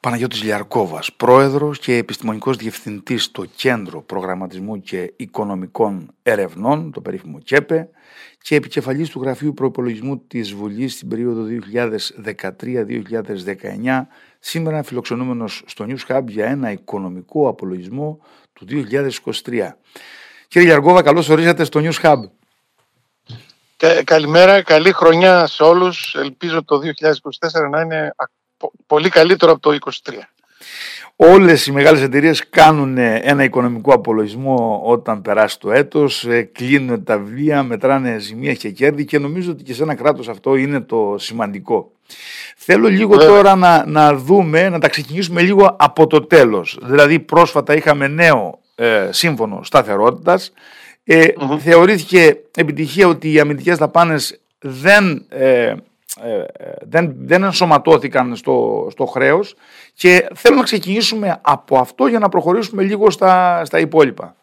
Παναγιώτης Λιαρκόβας, πρόεδρος και επιστημονικός διευθυντής στο Κέντρο Προγραμματισμού και Οικονομικών Ερευνών, το περίφημο ΚΕΠΕ, και επικεφαλής του Γραφείου Προϋπολογισμού της Βουλής στην περίοδο 2013-2019, σήμερα φιλοξενούμενος στο News Hub για ένα οικονομικό απολογισμό του 2023. Κύριε Λιαρκόβα, καλώς ορίσατε στο News Hub. Καλημέρα, καλή χρονιά σε όλους. Ελπίζω το 2024 να είναι πολύ καλύτερο από το 2023. Όλες οι μεγάλες εταιρείες κάνουν ένα οικονομικό απολογισμό όταν περάσει το έτος, ε, κλείνουν τα βιβλία, μετράνε ζημία και κέρδη και νομίζω ότι και σε ένα κράτος αυτό είναι το σημαντικό. Θέλω λίγο τώρα να, να δούμε, να τα ξεκινήσουμε λίγο από το τέλος. Δηλαδή πρόσφατα είχαμε νέο ε, σύμφωνο σταθερότητας. Ε, Θεωρήθηκε επιτυχία ότι οι αμυντικές δαπάνες δεν ε, ε, ε, δεν, δεν ενσωματώθηκαν στο, στο χρέος και θέλω να ξεκινήσουμε από αυτό για να προχωρήσουμε λίγο στα, στα υπόλοιπα.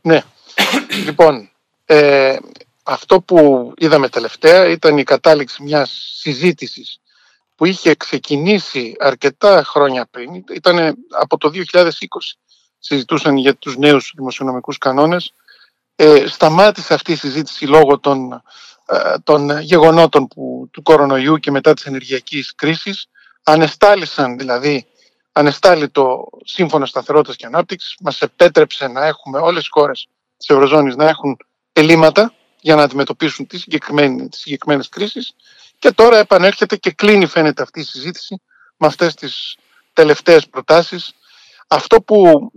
Ναι. λοιπόν, ε, αυτό που είδαμε τελευταία ήταν η κατάληξη μιας συζήτησης που είχε ξεκινήσει αρκετά χρόνια πριν, ήταν από το 2020 συζητούσαν για τους νέους δημοσιονομικούς κανόνες. Ε, σταμάτησε αυτή η συζήτηση λόγω των ε, των γεγονότων που, του κορονοϊού και μετά της ενεργειακής κρίσης ανεστάλησαν δηλαδή ανεστάλει το Σύμφωνο Σταθερότητας και Ανάπτυξης μας επέτρεψε να έχουμε όλες οι χώρες της Ευρωζώνης να έχουν ελλείμματα για να αντιμετωπίσουν τις, τις συγκεκριμένες κρίσεις και τώρα επανέρχεται και κλείνει φαίνεται αυτή η συζήτηση με αυτές τις τελευταίες προτάσεις. Αυτό που,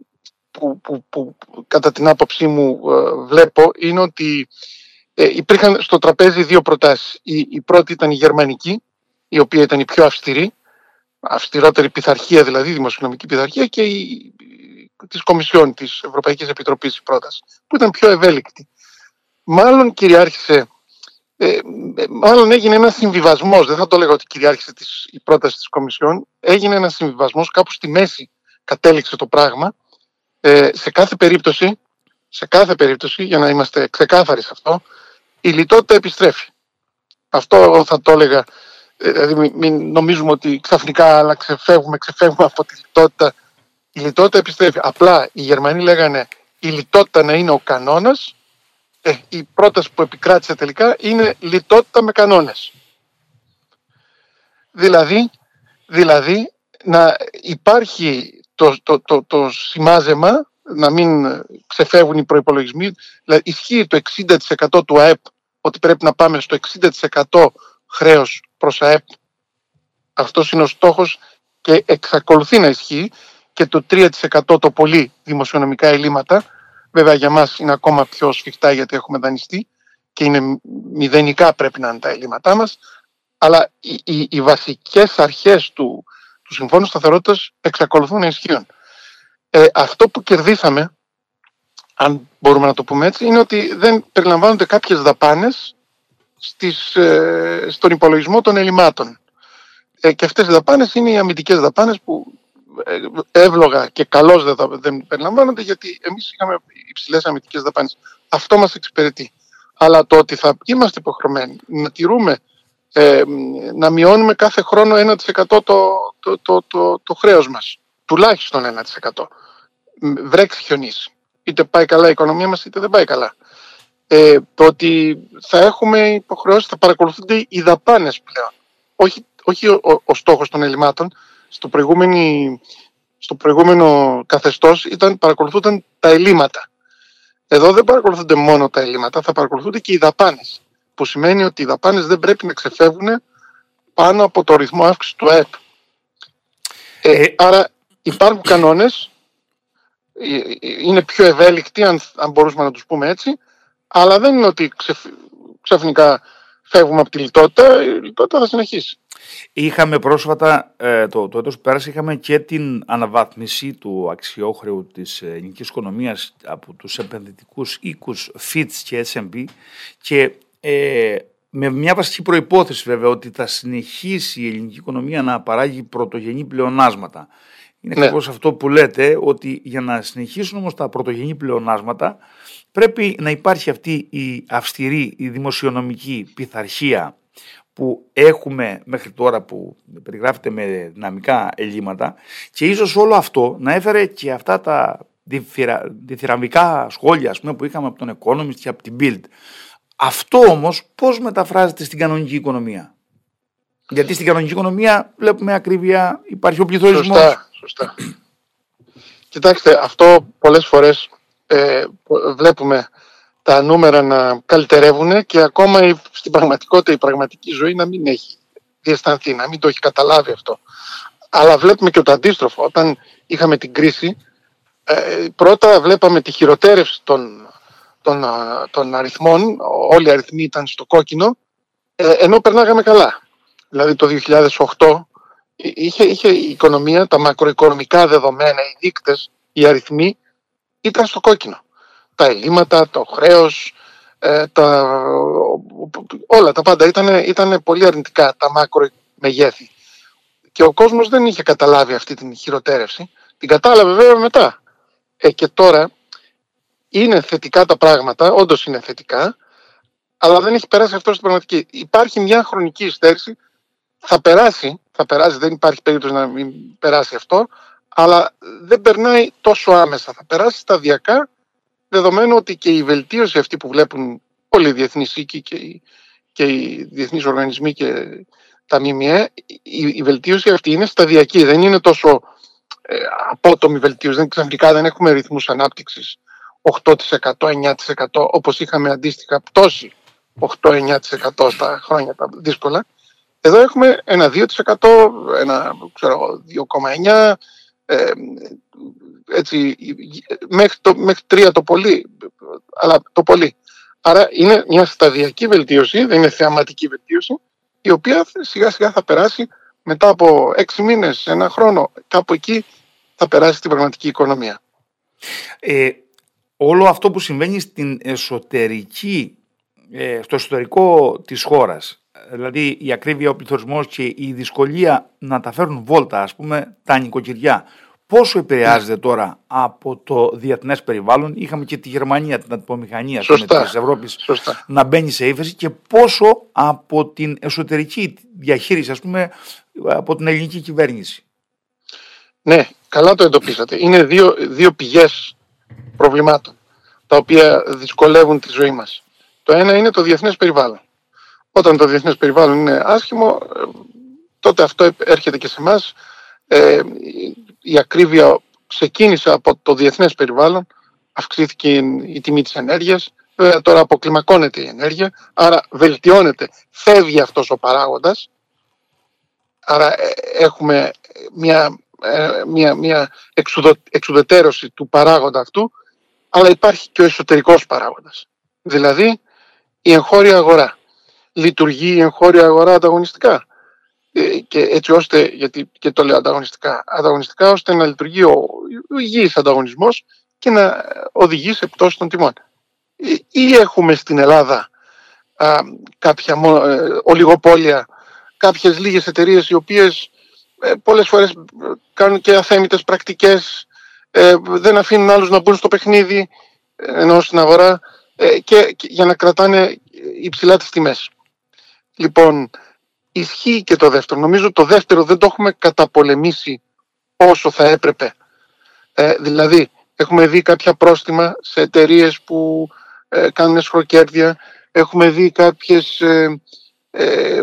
που, που, που κατά την άποψή μου ε, βλέπω είναι ότι ε, υπήρχαν στο τραπέζι δύο προτάσεις. Η, η πρώτη ήταν η γερμανική, η οποία ήταν η πιο αυστηρή, αυστηρότερη πειθαρχία δηλαδή, δημοσιονομική πειθαρχία και η, της Κομισιόν της Ευρωπαϊκής Επιτροπής η πρόταση, που ήταν πιο ευέλικτη. Μάλλον κυριάρχησε, ε, μάλλον έγινε ένας συμβιβασμός, δεν θα το λέγω ότι κυριάρχησε της, η πρόταση της Κομισιόν, έγινε ένας συμβιβασμός, κάπου στη μέση κατέληξε το πράγμα. Ε, σε κάθε περίπτωση, σε κάθε περίπτωση, για να είμαστε ξεκάθαροι σε αυτό, η λιτότητα επιστρέφει. Αυτό θα το έλεγα. Ε, δηλαδή μην νομίζουμε ότι ξαφνικά αλλά ξεφεύγουμε, ξεφεύγουμε από τη λιτότητα. Η λιτότητα επιστρέφει. Απλά οι Γερμανοί λέγανε η λιτότητα να είναι ο κανόνας. Ε, η πρόταση που επικράτησε τελικά είναι λιτότητα με κανόνες. Δηλαδή, δηλαδή να υπάρχει το, το, το, το σημάζεμα να μην ξεφεύγουν οι προϋπολογισμοί. Δηλαδή, ισχύει το 60% του ΑΕΠ ότι πρέπει να πάμε στο 60% χρέος προς ΑΕΠ. Αυτός είναι ο στόχος και εξακολουθεί να ισχύει και το 3% το πολύ δημοσιονομικά ελλείμματα. Βέβαια για μας είναι ακόμα πιο σφιχτά γιατί έχουμε δανειστεί και είναι μηδενικά πρέπει να είναι τα ελλείμματά μας. Αλλά οι, οι, οι βασικές αρχές του, του Συμφώνου Σταθερότητας εξακολουθούν να ισχύουν. Ε, αυτό που κερδίσαμε αν μπορούμε να το πούμε έτσι, είναι ότι δεν περιλαμβάνονται κάποιες δαπάνες στις, ε, στον υπολογισμό των ελλημάτων. Ε, και αυτές οι δαπάνες είναι οι αμυντικές δαπάνες που ε, εύλογα και καλώς δεν, δεν περιλαμβάνονται γιατί εμείς είχαμε υψηλές αμυντικές δαπάνες. Αυτό μας εξυπηρετεί. Αλλά το ότι θα είμαστε υποχρεωμένοι να τηρούμε, ε, να μειώνουμε κάθε χρόνο 1% το, το, το, το, το χρέος μας. Τουλάχιστον 1%. Βρέξει χιονίσει είτε πάει καλά η οικονομία μας είτε δεν πάει καλά. Ε, το ότι θα έχουμε υποχρεώσεις, θα παρακολουθούνται οι δαπάνες πλέον. Όχι, όχι ο, ο, στόχος των ελλημάτων. Στο, στο προηγούμενο καθεστώς ήταν, παρακολουθούνταν τα ελλείμματα. Εδώ δεν παρακολουθούνται μόνο τα ελλείμματα, θα παρακολουθούνται και οι δαπάνες. Που σημαίνει ότι οι δαπάνες δεν πρέπει να ξεφεύγουν πάνω από το ρυθμό αύξησης του ΑΕΠ. Ε, ε, άρα υπάρχουν κανόνες ε, είναι πιο ευέλικτοι, αν, αν μπορούσαμε να τους πούμε έτσι, αλλά δεν είναι ότι ξαφνικά φεύγουμε από τη λιτότητα, η λιτότητα θα συνεχίσει. Είχαμε πρόσφατα, ε, το, το έτος που πέρασε, είχαμε και την αναβάθμιση του αξιόχρεου της ελληνικής οικονομίας από τους επενδυτικούς οίκους Fitch και S&P και ε, με μια βασική προϋπόθεση βέβαια ότι θα συνεχίσει η ελληνική οικονομία να παράγει πρωτογενή πλεονάσματα. Είναι ναι. ακριβώς αυτό που λέτε, ότι για να συνεχίσουν όμως τα πρωτογενή πλεονάσματα, πρέπει να υπάρχει αυτή η αυστηρή, η δημοσιονομική πειθαρχία που έχουμε μέχρι τώρα που περιγράφεται με δυναμικά ελλείμματα και ίσως όλο αυτό να έφερε και αυτά τα διθυραμβικά σχόλια ας πούμε, που είχαμε από τον Economist και από την Bild. Αυτό όμως πώς μεταφράζεται στην κανονική οικονομία; Γιατί στην κανονική οικονομία βλέπουμε ακρίβεια, υπάρχει ο πληθωρισμός. Σωστά, σωστά. Κοιτάξτε, αυτό πολλές φορές ε, βλέπουμε τα νούμερα να καλυτερεύουν και ακόμα στην πραγματικότητα η πραγματική ζωή να μην έχει διαισθανθεί, να μην το έχει καταλάβει αυτό. Αλλά βλέπουμε και το αντίστροφο. Όταν είχαμε την κρίση, ε, πρώτα βλέπαμε τη χειροτέρευση των, των, των αριθμών, όλοι οι αριθμοί ήταν στο κόκκινο, ε, ενώ περνάγαμε καλά. Δηλαδή το 2008 είχε, είχε η οικονομία, τα μακροοικονομικά δεδομένα, οι δείκτες, οι αριθμοί ήταν στο κόκκινο τα ελλείμματα, το χρέος, ε, τα, όλα τα πάντα ήταν, ήταν πολύ αρνητικά τα μάκρο μεγέθη. Και ο κόσμος δεν είχε καταλάβει αυτή την χειροτέρευση. Την κατάλαβε βέβαια μετά. Ε, και τώρα είναι θετικά τα πράγματα, όντως είναι θετικά, αλλά δεν έχει περάσει αυτό στην πραγματική. Υπάρχει μια χρονική υστέρηση, θα περάσει, θα περάσει, δεν υπάρχει περίπτωση να μην περάσει αυτό, αλλά δεν περνάει τόσο άμεσα. Θα περάσει σταδιακά δεδομένου ότι και η βελτίωση αυτή που βλέπουν όλοι οι διεθνείς οίκοι και οι, και οι διεθνείς οργανισμοί και τα ΜΜΕ, η, η βελτίωση αυτή είναι σταδιακή, δεν είναι τόσο ε, απότομη βελτίωση, δεν ξαφνικά δεν έχουμε ρυθμούς ανάπτυξης 8%, 9% όπως είχαμε αντίστοιχα πτώση 8-9% στα χρόνια τα δύσκολα. Εδώ έχουμε ένα 2%, ένα 2,9%, ε, έτσι, μέχρι, το, μέχρι τρία το πολύ, αλλά το πολύ. Άρα είναι μια σταδιακή βελτίωση, δεν είναι θεαματική βελτίωση, η οποία σιγά σιγά θα περάσει μετά από έξι μήνες, ένα χρόνο, κάπου εκεί θα περάσει στην πραγματική οικονομία. Ε, όλο αυτό που συμβαίνει στην εσωτερική, ε, στο εσωτερικό της χώρας, δηλαδή η ακρίβεια, ο πληθωρισμός και η δυσκολία να τα φέρουν βόλτα, ας πούμε, τα νοικοκυριά, πόσο επηρεάζεται τώρα από το διεθνές περιβάλλον; Είχαμε και τη Γερμανία, την αντιπομηχανία της Ευρώπης να μπαίνει σε ύφεση και πόσο από την εσωτερική διαχείριση, ας πούμε, από την ελληνική κυβέρνηση. Ναι, καλά το εντοπίσατε. Είναι δύο, δύο πηγές προβλημάτων τα οποία δυσκολεύουν τη ζωή μας. Το ένα είναι το διεθνές περιβάλλον. Όταν το διεθνές περιβάλλον είναι άσχημο, ε, τότε αυτό έρχεται και σε εμάς. Ε, η ακρίβεια ξεκίνησε από το διεθνές περιβάλλον, αυξήθηκε η τιμή της ενέργειας, βέβαια τώρα αποκλιμακώνεται η ενέργεια, άρα βελτιώνεται, φεύγει αυτός ο παράγοντας, άρα ε, έχουμε μια, ε, μια, μια εξουδετέρωση του παράγοντα αυτού, αλλά υπάρχει και ο εσωτερικός παράγοντας, δηλαδή η εγχώρια αγορά. Λειτουργεί η εγχώρια αγορά ανταγωνιστικά. Ε, και έτσι ώστε, γιατί και το λέω ανταγωνιστικά, ανταγωνιστικά ώστε να λειτουργεί ο, ο υγιής ανταγωνισμός και να οδηγεί σε πτώση των τιμών. Ε, ή έχουμε στην Ελλάδα α, κάποια ε, ολιγοπόλια, κάποιες λίγες εταιρείες οι οποίες ε, πολλές φορές κάνουν και αθέμητες πρακτικές, ε, δεν αφήνουν άλλους να μπουν στο παιχνίδι, ενώ στην αγορά, και, και για να κρατάνε υψηλά τις τιμές. Λοιπόν, ισχύει και το δεύτερο. Νομίζω το δεύτερο δεν το έχουμε καταπολεμήσει όσο θα έπρεπε. Ε, δηλαδή, έχουμε δει κάποια πρόστιμα σε εταιρείες που ε, κάνουν εσχροκέρδια, έχουμε δει κάποιες, ε, ε,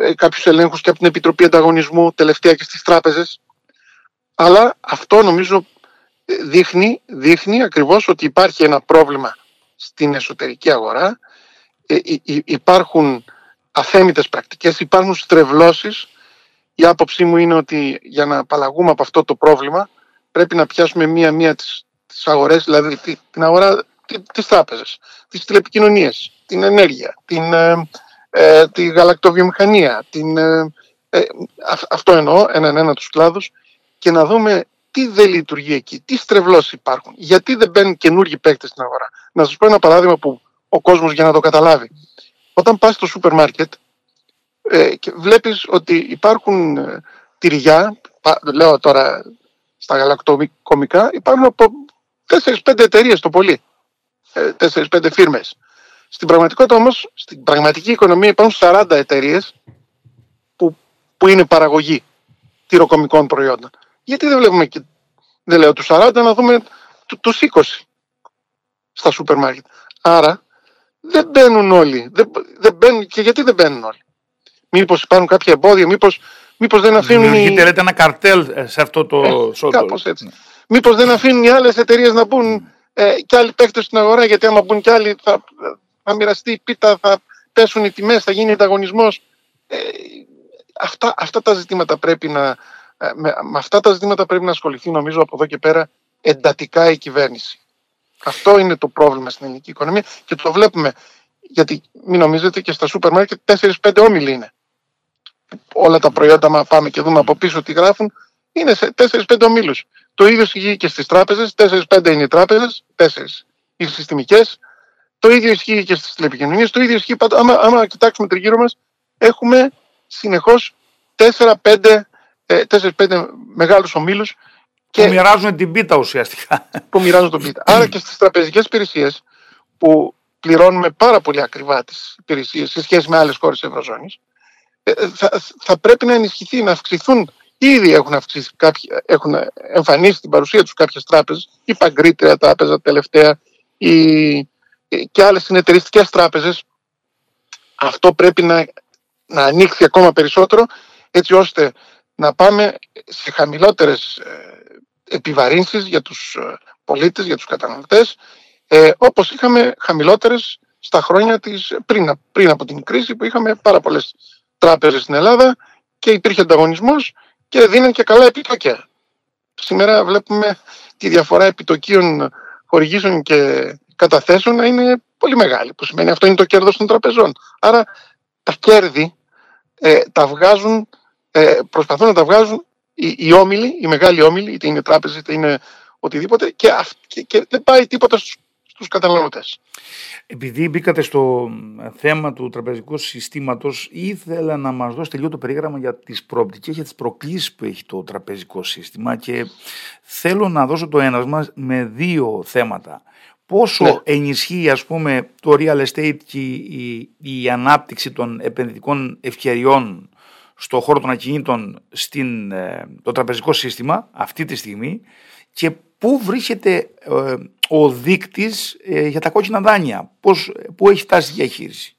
ε, κάποιους ελέγχους και από την Επιτροπή Ανταγωνισμού, τελευταία και στις τράπεζες. Αλλά αυτό νομίζω δείχνει, δείχνει ακριβώς ότι υπάρχει ένα πρόβλημα στην εσωτερική αγορά. υπάρχουν αθέμητες πρακτικές, υπάρχουν στρεβλώσεις. Η άποψή μου είναι ότι για να απαλλαγούμε από αυτό το πρόβλημα πρέπει να πιάσουμε μία-μία τις, τις αγορές, δηλαδή την αγορά της τράπεζας, τις τηλεπικοινωνίες, την ενέργεια, την, ε, ε τη γαλακτοβιομηχανία, την, ε, ε αυτό εννοώ, έναν ένα τους κλάδους και να δούμε τι δεν λειτουργεί εκεί, τι στρεβλώσεις υπάρχουν, γιατί δεν μπαίνουν καινούργιοι παίκτες στην αγορά. Να σας πω ένα παράδειγμα που ο κόσμος για να το καταλάβει. Όταν πας στο σούπερ μάρκετ ε, και βλέπεις ότι υπάρχουν ε, τυριά, λέω τώρα στα γαλακτοκομικά, υπάρχουν από 4-5 εταιρείες το πολύ. 4-5 ε, φίρμες. Στην πραγματικότητα όμως, στην πραγματική οικονομία υπάρχουν 40 εταιρείες που, που είναι παραγωγή τυροκομικών προϊόντων. Γιατί δεν βλέπουμε και, δεν λέω τους 40, να δούμε τους 20 στα σούπερ μάρκετ. Άρα δεν μπαίνουν όλοι. Δεν, δεν μπαίνουν, και γιατί δεν μπαίνουν όλοι; Μήπως υπάρχουν κάποια εμπόδια, μήπως, μήπως δεν αφήνουν... Δημιουργείται λέτε ένα καρτέλ ε, σε αυτό το ε, σώμα. Κάπως έτσι. Ναι. Μήπως δεν αφήνουν οι άλλες εταιρείες να μπουν ε, και άλλοι παίχτες στην αγορά, γιατί άμα μπουν και άλλοι θα, θα μοιραστεί η πίτα, θα πέσουν οι τιμές, θα γίνει ανταγωνισμός. Ε, αυτά, αυτά τα ζητήματα πρέπει να, ε, με, με αυτά τα ζητήματα πρέπει να ασχοληθεί νομίζω από εδώ και πέρα εντατικά η κυβέρνηση. Αυτό είναι το πρόβλημα στην ελληνική οικονομία και το βλέπουμε. Γιατί μην νομίζετε και στα σούπερ μάρκετ 4-5 όμιλοι είναι. Όλα τα προϊόντα, μα πάμε και δούμε από πίσω τι γράφουν, είναι σε 4-5 ομίλους. Το ίδιο ισχύει και στις τράπεζες. 4-5 είναι οι τράπεζες, 4 οι συστημικές. Το ίδιο ισχύει και στις τηλεπικοινωνίες. Το ίδιο ισχύει πάντα. Άμα, άμα κοιτάξουμε τριγύρω μας, έχουμε συνεχώς 4-5 4-5 μεγάλους ομίλους και... Που μοιράζουν την πίτα ουσιαστικά. Που μοιράζουν την πίτα. Άρα και στις τραπεζικές υπηρεσίες που πληρώνουμε πάρα πολύ ακριβά τις υπηρεσίες σε σχέση με άλλες χώρες της Ευρωζώνης, ε, θα, θα πρέπει να ενισχυθεί, να αυξηθούν. Ήδη έχουν, αυξηθεί, κάποιοι, έχουν εμφανίσει την παρουσία τους κάποιες τράπεζες, η Παγκρίτρια τράπεζα τελευταία, η, και άλλες συνεταιριστικές τράπεζες. Αυτό πρέπει να, να ανοίξει ακόμα περισσότερο έτσι ώστε να πάμε σε χαμηλότερες ε, επιβαρύνσεις για τους ε, πολίτες, για τους καταναλωτές, ε, όπως είχαμε χαμηλότερες στα χρόνια της, πριν, πριν από την κρίση που είχαμε πάρα πολλές τράπεζες στην Ελλάδα και υπήρχε ανταγωνισμός και δίναν και καλά επιτόκια. Σήμερα βλέπουμε τη διαφορά επιτοκίων χορηγήσεων και καταθέσεων να είναι πολύ μεγάλη, που σημαίνει αυτό είναι το κέρδος των τραπεζών. Άρα τα κέρδη ε, τα βγάζουν, ε, προσπαθούν να τα βγάζουν οι, οι όμιλοι, οι μεγάλοι όμιλοι, είτε είναι τράπεζε είτε είναι οτιδήποτε και, και, και δεν πάει τίποτα στους, στους καταναλωτές. Επειδή μπήκατε στο θέμα του τραπεζικού συστήματος, ήθελα να μας δώσετε λίγο το περίγραμμα για τις προοπτικές, για τις προκλήσεις που έχει το τραπεζικό σύστημα και θέλω να δώσω το ένασμα με δύο θέματα. Πόσο ναι. ενισχύει ας πούμε το real estate και η, η ανάπτυξη των επενδυτικών ευκαιριών στο χώρο των ακινήτων στην, ε, το τραπεζικό σύστημα αυτή τη στιγμή και πού βρίσκεται ε, ο δείκτης ε, για τα κόκκινα δάνεια, πώς, πού έχει φτάσει η διαχείριση;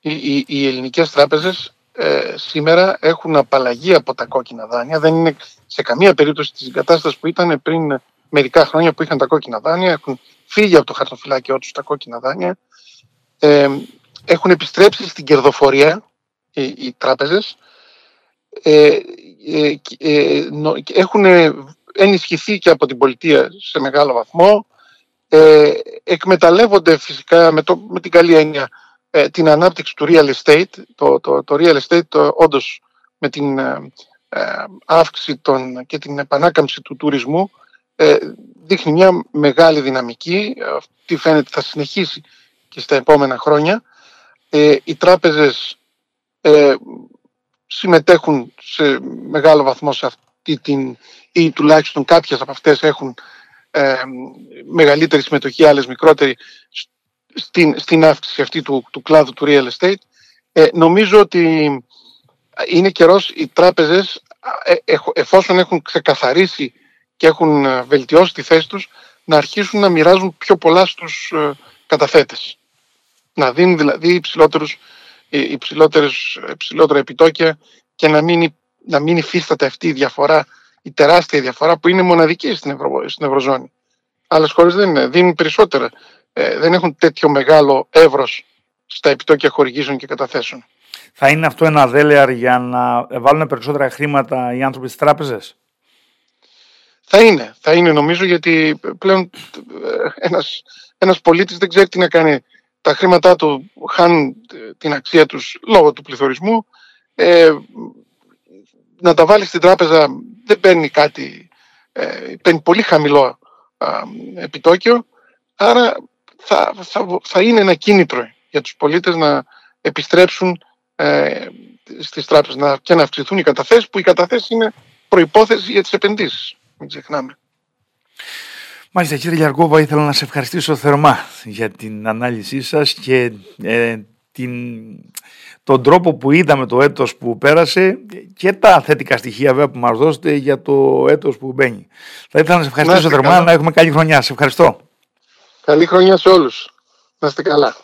Οι, οι, οι ελληνικές τράπεζες σήμερα έχουν απαλλαγή από τα κόκκινα δάνεια, δεν είναι σε καμία περίπτωση της κατάσταση που ήταν πριν μερικά χρόνια που είχαν τα κόκκινα δάνεια, έχουν φύγει από το χαρτοφυλάκιό τους τα κόκκινα δάνεια, έχουν επιστρέψει στην κερδοφορία οι, οι τράπεζες ε, ε, ε, έχουν ενισχυθεί και από την πολιτεία σε μεγάλο βαθμό. Ε, εκμεταλλεύονται φυσικά με, το, με την καλή έννοια ε, την ανάπτυξη του real estate το, το, το real estate το, όντως με την αύξηση των, και την επανάκαμψη του τουρισμού δείχνει μια μεγάλη δυναμική. Αυτή φαίνεται θα συνεχίσει και στα επόμενα χρόνια. Οι τράπεζες ε, συμμετέχουν σε μεγάλο βαθμό σε αυτή την ή τουλάχιστον κάποιες από αυτές έχουν ε, μεγαλύτερη συμμετοχή, άλλες μικρότερη στην, στην αύξηση αυτή του, του κλάδου του real estate. Ε, νομίζω ότι είναι καιρός οι τράπεζες ε, εφόσον έχουν ξεκαθαρίσει και έχουν ε, βελτιώσει τη θέση τους να αρχίσουν να μοιράζουν πιο πολλά στους καταθέτες. Να δίνουν δηλαδή υψηλότερους υψηλότερα επιτόκια και να μην, να μην υφίσταται αυτή η διαφορά, η τεράστια διαφορά που είναι μοναδική στην, Ευρω, στην Ευρωζώνη. Άλλες χώρες δεν είναι, δίνουν περισσότερα. Ε, δεν έχουν τέτοιο μεγάλο εύρος στα επιτόκια χορηγήσεων και καταθέσεων. Θα είναι αυτό ένα δέλεαρ για να βάλουν περισσότερα χρήματα οι άνθρωποι στις τράπεζες; Θα είναι, θα είναι νομίζω γιατί πλέον ε, ένας, ένας πολίτης δεν ξέρει τι να κάνει τα χρήματά του χάνουν την αξία τους λόγω του πληθωρισμού. Ε, να τα βάλεις στην τράπεζα δεν παίρνει κάτι, ε, παίρνει πολύ χαμηλό επιτόκιο, άρα θα, θα, θα είναι ένα κίνητρο για τους πολίτες να επιστρέψουν ε, στις τράπεζες να, και να αυξηθούν οι καταθέσεις, που οι καταθέσεις είναι προϋπόθεση για τις επενδύσεις. Μην ξεχνάμε. Μάλιστα κύριε Γιαρκόβα ήθελα να σε ευχαριστήσω θερμά για την ανάλυση σας και ε, την, τον τρόπο που είδαμε το έτος που πέρασε και τα θετικά στοιχεία βέβαια που μας δώσετε για το έτος που μπαίνει. Θα ήθελα να σε ευχαριστήσω θερμά, να έχουμε καλή χρονιά. Σε ευχαριστώ. Καλή χρονιά σε όλους. Να είστε καλά.